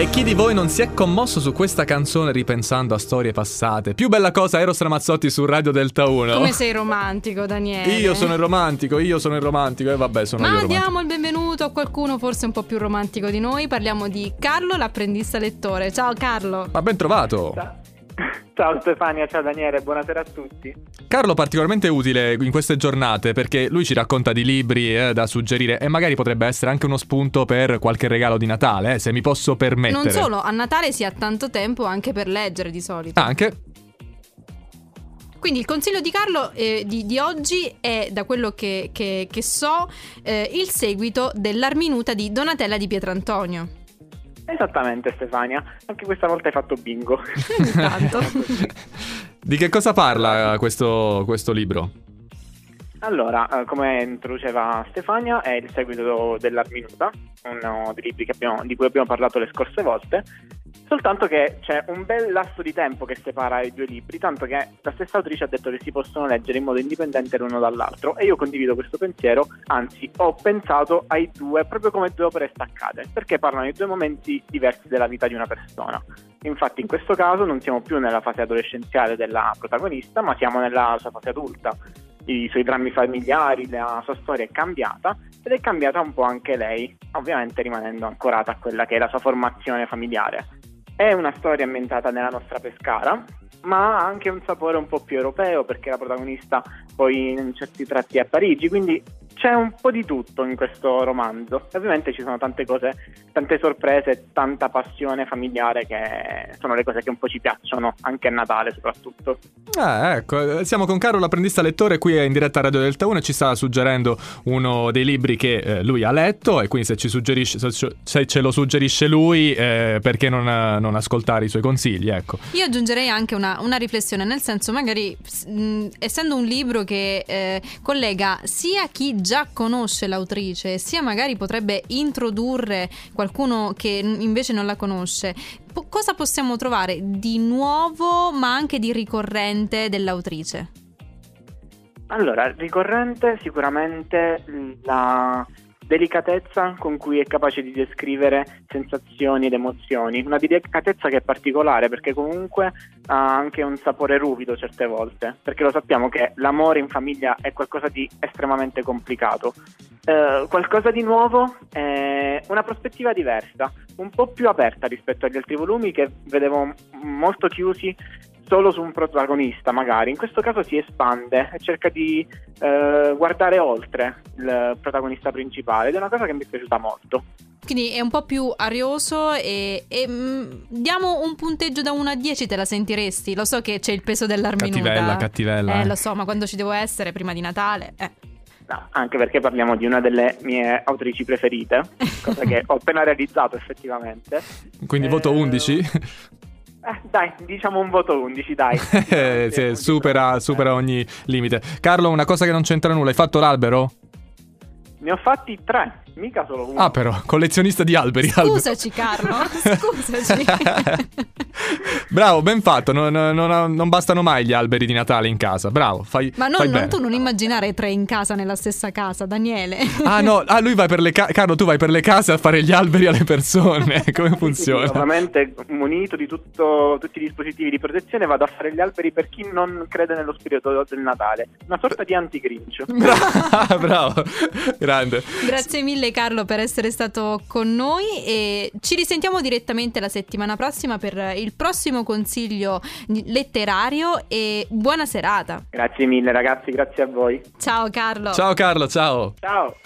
E chi di voi non si è commosso su questa canzone ripensando a storie passate? Più bella cosa Eros Ramazzotti su Radio Delta 1. Come sei romantico, Daniele? Io sono il romantico, io sono il romantico e vabbè, sono Ma io romantico. diamo il benvenuto a qualcuno forse un po' più romantico di noi. Parliamo di Carlo, l'apprendista lettore. Ciao Carlo. Ma ben trovato. Ciao Stefania, ciao Daniele, buonasera a tutti. Carlo particolarmente utile in queste giornate perché lui ci racconta di libri eh, da suggerire e magari potrebbe essere anche uno spunto per qualche regalo di Natale, eh, se mi posso permettere. Non solo, a Natale si ha tanto tempo anche per leggere di solito. Anche. Quindi il consiglio di Carlo eh, di, di oggi è, da quello che, che- che so, eh, il seguito dell'Arminuta di Donatella di Pietrantonio. Esattamente Stefania, anche questa volta hai fatto bingo. Intanto. Di che cosa parla questo, questo libro? Allora, eh, come introduceva Stefania, è il seguito dell'Arminuta, uno dei libri che abbiamo- di cui abbiamo parlato le scorse volte, soltanto che c'è un bel lasso di tempo che separa i due libri, tanto che la stessa autrice ha detto che si possono leggere in modo indipendente l'uno dall'altro e io condivido questo pensiero, anzi ho pensato ai due proprio come due opere staccate, perché parlano di due momenti diversi della vita di una persona. Infatti in questo caso non siamo più nella fase adolescenziale della protagonista, ma siamo nella sua fase adulta. I suoi drammi familiari, la sua storia è cambiata ed è cambiata un po' anche lei, ovviamente rimanendo ancorata a quella che è la sua formazione familiare. È una storia ambientata nella nostra Pescara, ma ha anche un sapore un po' più europeo perché la protagonista poi in certi tratti è a Parigi, quindi c'è un po' di tutto in questo romanzo. E ovviamente ci sono tante cose, tante sorprese, tanta passione familiare che sono le cose che un po' ci piacciono, anche a Natale soprattutto. Ah, ecco, siamo con Carlo, l'apprendista lettore, qui in diretta a Radio Delta 1 e ci sta suggerendo uno dei libri che eh, lui ha letto e quindi se, ci suggerisce, se, ce- lo suggerisce lui, eh, perché non, non ascoltare i suoi consigli, ecco. Io aggiungerei anche una, una riflessione, nel senso magari mh, essendo un libro che eh, collega sia chi già conosce l'autrice, sia magari potrebbe introdurre qualcuno che invece non la conosce, po- cosa possiamo trovare di nuovo ma anche di ricorrente dell'autrice? Allora, ricorrente sicuramente la delicatezza con cui è capace di descrivere sensazioni ed emozioni, una delicatezza che è particolare perché comunque ha anche un sapore ruvido certe volte, perché lo sappiamo che l'amore in famiglia è qualcosa di estremamente complicato. Eh, qualcosa di nuovo, eh, una prospettiva diversa, un po' più aperta rispetto agli altri volumi che vedevo molto chiusi solo su un protagonista magari, in questo caso si espande e cerca di eh, guardare oltre il protagonista principale ed è una cosa che mi è piaciuta molto. Quindi è un po' più arioso e, e, mh, diamo un punteggio da 1 a 10, te la sentiresti? Lo so che c'è il peso dell'arminuta. Cattivella, cattivella. Eh, eh. lo so, ma quando ci devo essere prima di Natale, eh. No, anche perché parliamo di una delle mie autrici preferite, cosa che ho appena realizzato effettivamente. Quindi voto Eh, 11. Eh, dai, diciamo un voto 11, dai. Eh, sì, supera, supera ogni limite. Carlo, una cosa che non c'entra nulla, hai fatto l'albero? Ne ho fatti tre, mica solo uno. Ah, però, collezionista di alberi. albero. Scusaci Carlo, scusaci. Bravo, ben fatto. Non, non- non- bastano mai gli alberi di Natale in casa. Bravo, fai, Ma non, fai non bene. tu non immaginare tre in casa nella stessa casa, Daniele. Ah, no, ah, lui vai per le case. Carlo, tu vai per le case a fare gli alberi alle persone. Come Sì, sì, funziona? Ovviamente munito di tutto- tutti i dispositivi di protezione vado a fare gli alberi per chi non crede nello spirito del Natale. Una sorta di anti-grinch. Bra- Bravo, grande. Grazie mille Carlo per essere stato con noi e ci risentiamo direttamente la settimana prossima per il prossimo consiglio letterario e buona serata. Grazie mille ragazzi, grazie a voi. Ciao Carlo. Ciao Carlo, ciao. Ciao.